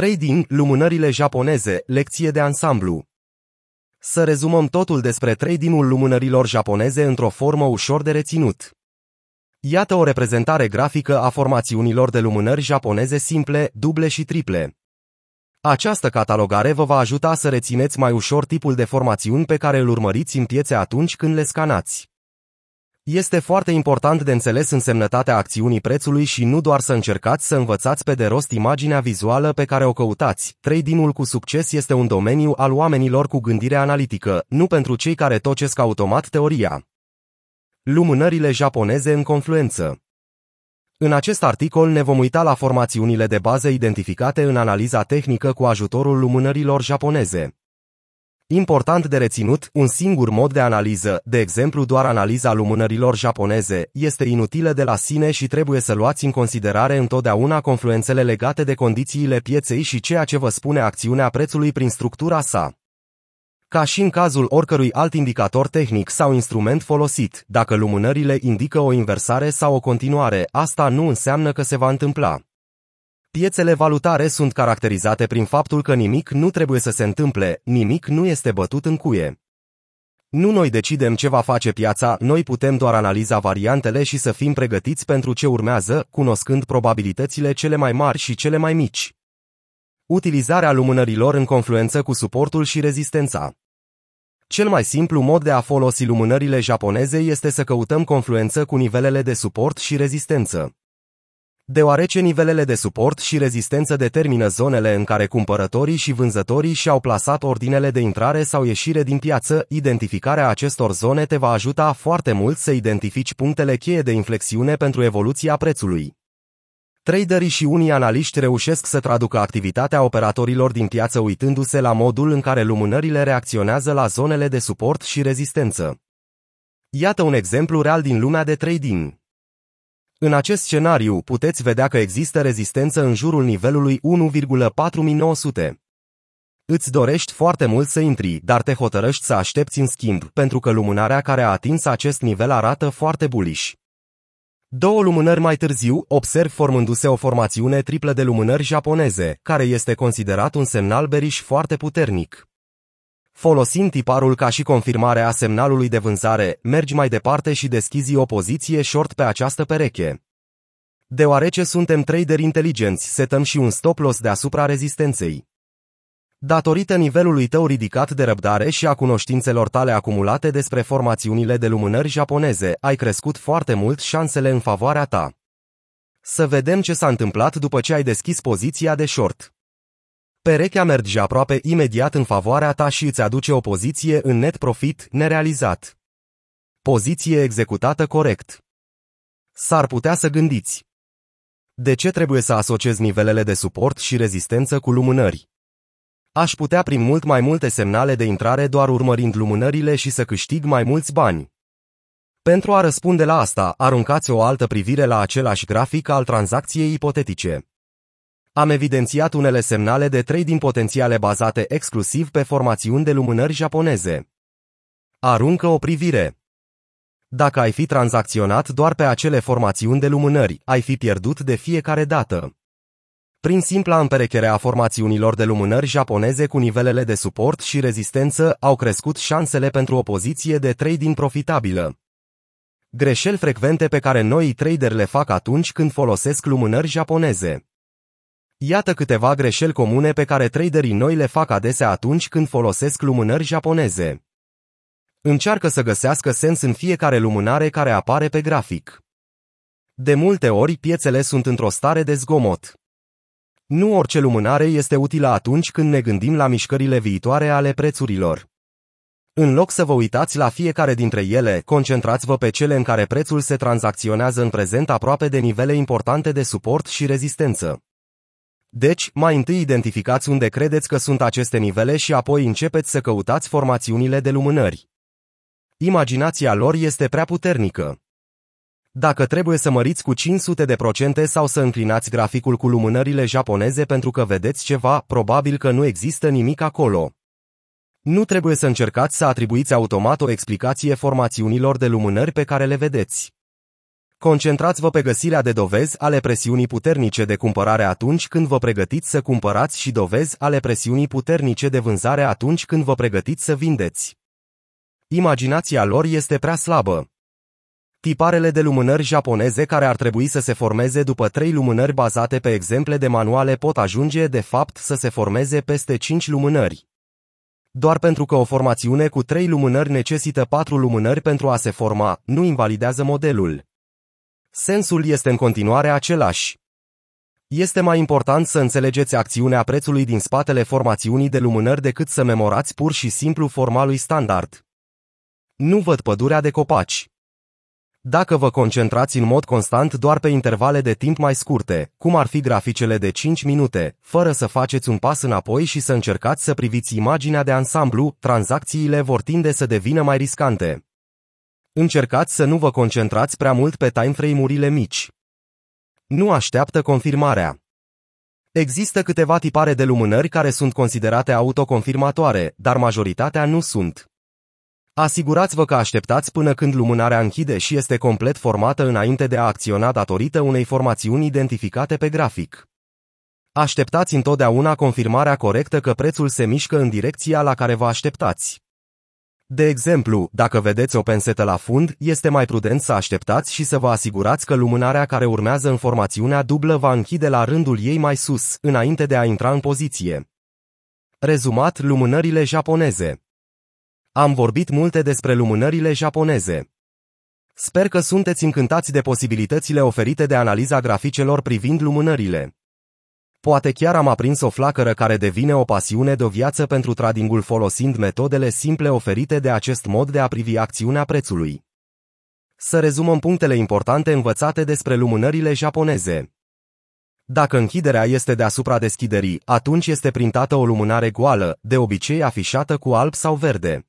Trading, lumânările japoneze, lecție de ansamblu. Să rezumăm totul despre tradingul lumânărilor japoneze într-o formă ușor de reținut. Iată o reprezentare grafică a formațiunilor de lumânări japoneze simple, duble și triple. Această catalogare vă va ajuta să rețineți mai ușor tipul de formațiuni pe care îl urmăriți în piețe atunci când le scanați. Este foarte important de înțeles însemnătatea acțiunii prețului și nu doar să încercați să învățați pe de rost imaginea vizuală pe care o căutați. Tradingul cu succes este un domeniu al oamenilor cu gândire analitică, nu pentru cei care tocesc automat teoria. Lumânările japoneze în confluență În acest articol ne vom uita la formațiunile de bază identificate în analiza tehnică cu ajutorul lumânărilor japoneze. Important de reținut, un singur mod de analiză, de exemplu doar analiza lumânărilor japoneze, este inutilă de la sine și trebuie să luați în considerare întotdeauna confluențele legate de condițiile pieței și ceea ce vă spune acțiunea prețului prin structura sa. Ca și în cazul oricărui alt indicator tehnic sau instrument folosit, dacă lumânările indică o inversare sau o continuare, asta nu înseamnă că se va întâmpla. Piețele valutare sunt caracterizate prin faptul că nimic nu trebuie să se întâmple, nimic nu este bătut în cuie. Nu noi decidem ce va face piața, noi putem doar analiza variantele și să fim pregătiți pentru ce urmează, cunoscând probabilitățile cele mai mari și cele mai mici. Utilizarea lumânărilor în confluență cu suportul și rezistența. Cel mai simplu mod de a folosi lumânările japoneze este să căutăm confluență cu nivelele de suport și rezistență. Deoarece nivelele de suport și rezistență determină zonele în care cumpărătorii și vânzătorii și-au plasat ordinele de intrare sau ieșire din piață, identificarea acestor zone te va ajuta foarte mult să identifici punctele cheie de inflexiune pentru evoluția prețului. Traderii și unii analiști reușesc să traducă activitatea operatorilor din piață uitându-se la modul în care lumânările reacționează la zonele de suport și rezistență. Iată un exemplu real din lumea de trading. În acest scenariu puteți vedea că există rezistență în jurul nivelului 1,4900. Îți dorești foarte mult să intri, dar te hotărăști să aștepți în schimb, pentru că lumânarea care a atins acest nivel arată foarte bullish. Două lumânări mai târziu, observ formându-se o formațiune triplă de lumânări japoneze, care este considerat un semnal beriș foarte puternic. Folosind tiparul ca și confirmare a semnalului de vânzare, mergi mai departe și deschizi o poziție short pe această pereche. Deoarece suntem traderi inteligenți, setăm și un stop loss deasupra rezistenței. Datorită nivelului tău ridicat de răbdare și a cunoștințelor tale acumulate despre formațiunile de lumânări japoneze, ai crescut foarte mult șansele în favoarea ta. Să vedem ce s-a întâmplat după ce ai deschis poziția de short. Perechea merge aproape imediat în favoarea ta și îți aduce o poziție în net profit nerealizat. Poziție executată corect. S-ar putea să gândiți. De ce trebuie să asociez nivelele de suport și rezistență cu lumânări? Aș putea prin mult mai multe semnale de intrare doar urmărind lumânările și să câștig mai mulți bani. Pentru a răspunde la asta, aruncați o altă privire la același grafic al tranzacției ipotetice am evidențiat unele semnale de trading potențiale bazate exclusiv pe formațiuni de lumânări japoneze. Aruncă o privire. Dacă ai fi tranzacționat doar pe acele formațiuni de lumânări, ai fi pierdut de fiecare dată. Prin simpla împerechere a formațiunilor de lumânări japoneze cu nivelele de suport și rezistență au crescut șansele pentru o poziție de trading profitabilă. Greșeli frecvente pe care noi trader le fac atunci când folosesc lumânări japoneze. Iată câteva greșeli comune pe care traderii noi le fac adesea atunci când folosesc lumânări japoneze. Încearcă să găsească sens în fiecare lumânare care apare pe grafic. De multe ori, piețele sunt într-o stare de zgomot. Nu orice lumânare este utilă atunci când ne gândim la mișcările viitoare ale prețurilor. În loc să vă uitați la fiecare dintre ele, concentrați-vă pe cele în care prețul se tranzacționează în prezent aproape de nivele importante de suport și rezistență. Deci, mai întâi identificați unde credeți că sunt aceste nivele și apoi începeți să căutați formațiunile de lumânări. Imaginația lor este prea puternică. Dacă trebuie să măriți cu 500 de procente sau să înclinați graficul cu lumânările japoneze pentru că vedeți ceva, probabil că nu există nimic acolo. Nu trebuie să încercați să atribuiți automat o explicație formațiunilor de lumânări pe care le vedeți. Concentrați-vă pe găsirea de dovezi ale presiunii puternice de cumpărare atunci când vă pregătiți să cumpărați și dovezi ale presiunii puternice de vânzare atunci când vă pregătiți să vindeți. Imaginația lor este prea slabă. Tiparele de lumânări japoneze care ar trebui să se formeze după trei lumânări bazate pe exemple de manuale pot ajunge, de fapt, să se formeze peste cinci lumânări. Doar pentru că o formațiune cu trei lumânări necesită patru lumânări pentru a se forma, nu invalidează modelul. Sensul este în continuare același. Este mai important să înțelegeți acțiunea prețului din spatele formațiunii de lumânări decât să memorați pur și simplu formalului standard. Nu văd pădurea de copaci. Dacă vă concentrați în mod constant doar pe intervale de timp mai scurte, cum ar fi graficele de 5 minute, fără să faceți un pas înapoi și să încercați să priviți imaginea de ansamblu, tranzacțiile vor tinde să devină mai riscante. Încercați să nu vă concentrați prea mult pe timeframe-urile mici. Nu așteaptă confirmarea. Există câteva tipare de lumânări care sunt considerate autoconfirmatoare, dar majoritatea nu sunt. Asigurați-vă că așteptați până când lumânarea închide și este complet formată înainte de a acționa datorită unei formațiuni identificate pe grafic. Așteptați întotdeauna confirmarea corectă că prețul se mișcă în direcția la care vă așteptați. De exemplu, dacă vedeți o pensetă la fund, este mai prudent să așteptați și să vă asigurați că lumânarea care urmează în formațiunea dublă va închide la rândul ei mai sus, înainte de a intra în poziție. Rezumat lumânările japoneze am vorbit multe despre lumânările japoneze. Sper că sunteți încântați de posibilitățile oferite de analiza graficelor privind lumânările. Poate chiar am aprins o flacără care devine o pasiune de o viață pentru tradingul folosind metodele simple oferite de acest mod de a privi acțiunea prețului. Să rezumăm punctele importante învățate despre lumânările japoneze. Dacă închiderea este deasupra deschiderii, atunci este printată o lumânare goală, de obicei afișată cu alb sau verde.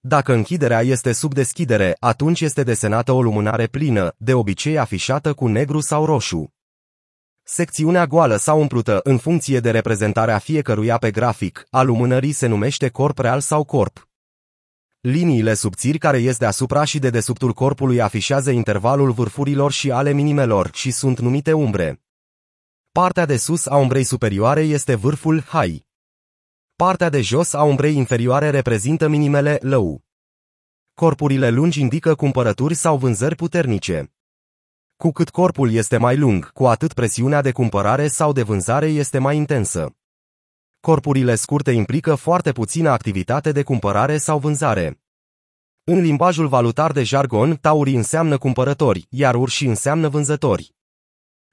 Dacă închiderea este sub deschidere, atunci este desenată o lumânare plină, de obicei afișată cu negru sau roșu. Secțiunea goală sau umplută, în funcție de reprezentarea fiecăruia pe grafic, a lumânării se numește corp real sau corp. Liniile subțiri care ies deasupra și de desubtul corpului afișează intervalul vârfurilor și ale minimelor și sunt numite umbre. Partea de sus a umbrei superioare este vârful high. Partea de jos a umbrei inferioare reprezintă minimele low. Corpurile lungi indică cumpărături sau vânzări puternice. Cu cât corpul este mai lung, cu atât presiunea de cumpărare sau de vânzare este mai intensă. Corpurile scurte implică foarte puțină activitate de cumpărare sau vânzare. În limbajul valutar de jargon, taurii înseamnă cumpărători, iar urși înseamnă vânzători.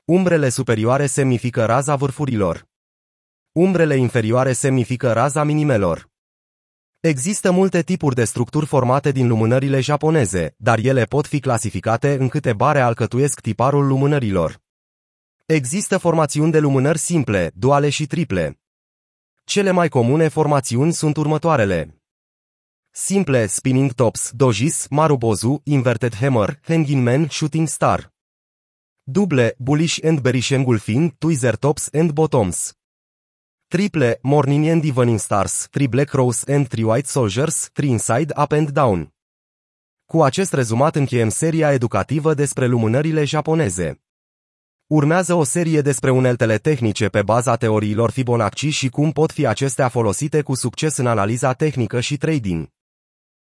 Umbrele superioare semnifică raza vârfurilor. Umbrele inferioare semnifică raza minimelor. Există multe tipuri de structuri formate din lumânările japoneze, dar ele pot fi clasificate în câte bare alcătuiesc tiparul lumânărilor. Există formațiuni de lumânări simple, duale și triple. Cele mai comune formațiuni sunt următoarele. Simple Spinning Tops, Dojis, Marubozu, Inverted Hammer, Hanging Man, Shooting Star. Duble, Bullish and Bearish Engulfing, Tweezer Tops and Bottoms. Triple, Morning and Evening Stars, Three Black Rose and Three White Soldiers, Three Inside, Up and Down. Cu acest rezumat încheiem seria educativă despre lumânările japoneze. Urmează o serie despre uneltele tehnice pe baza teoriilor Fibonacci și cum pot fi acestea folosite cu succes în analiza tehnică și trading.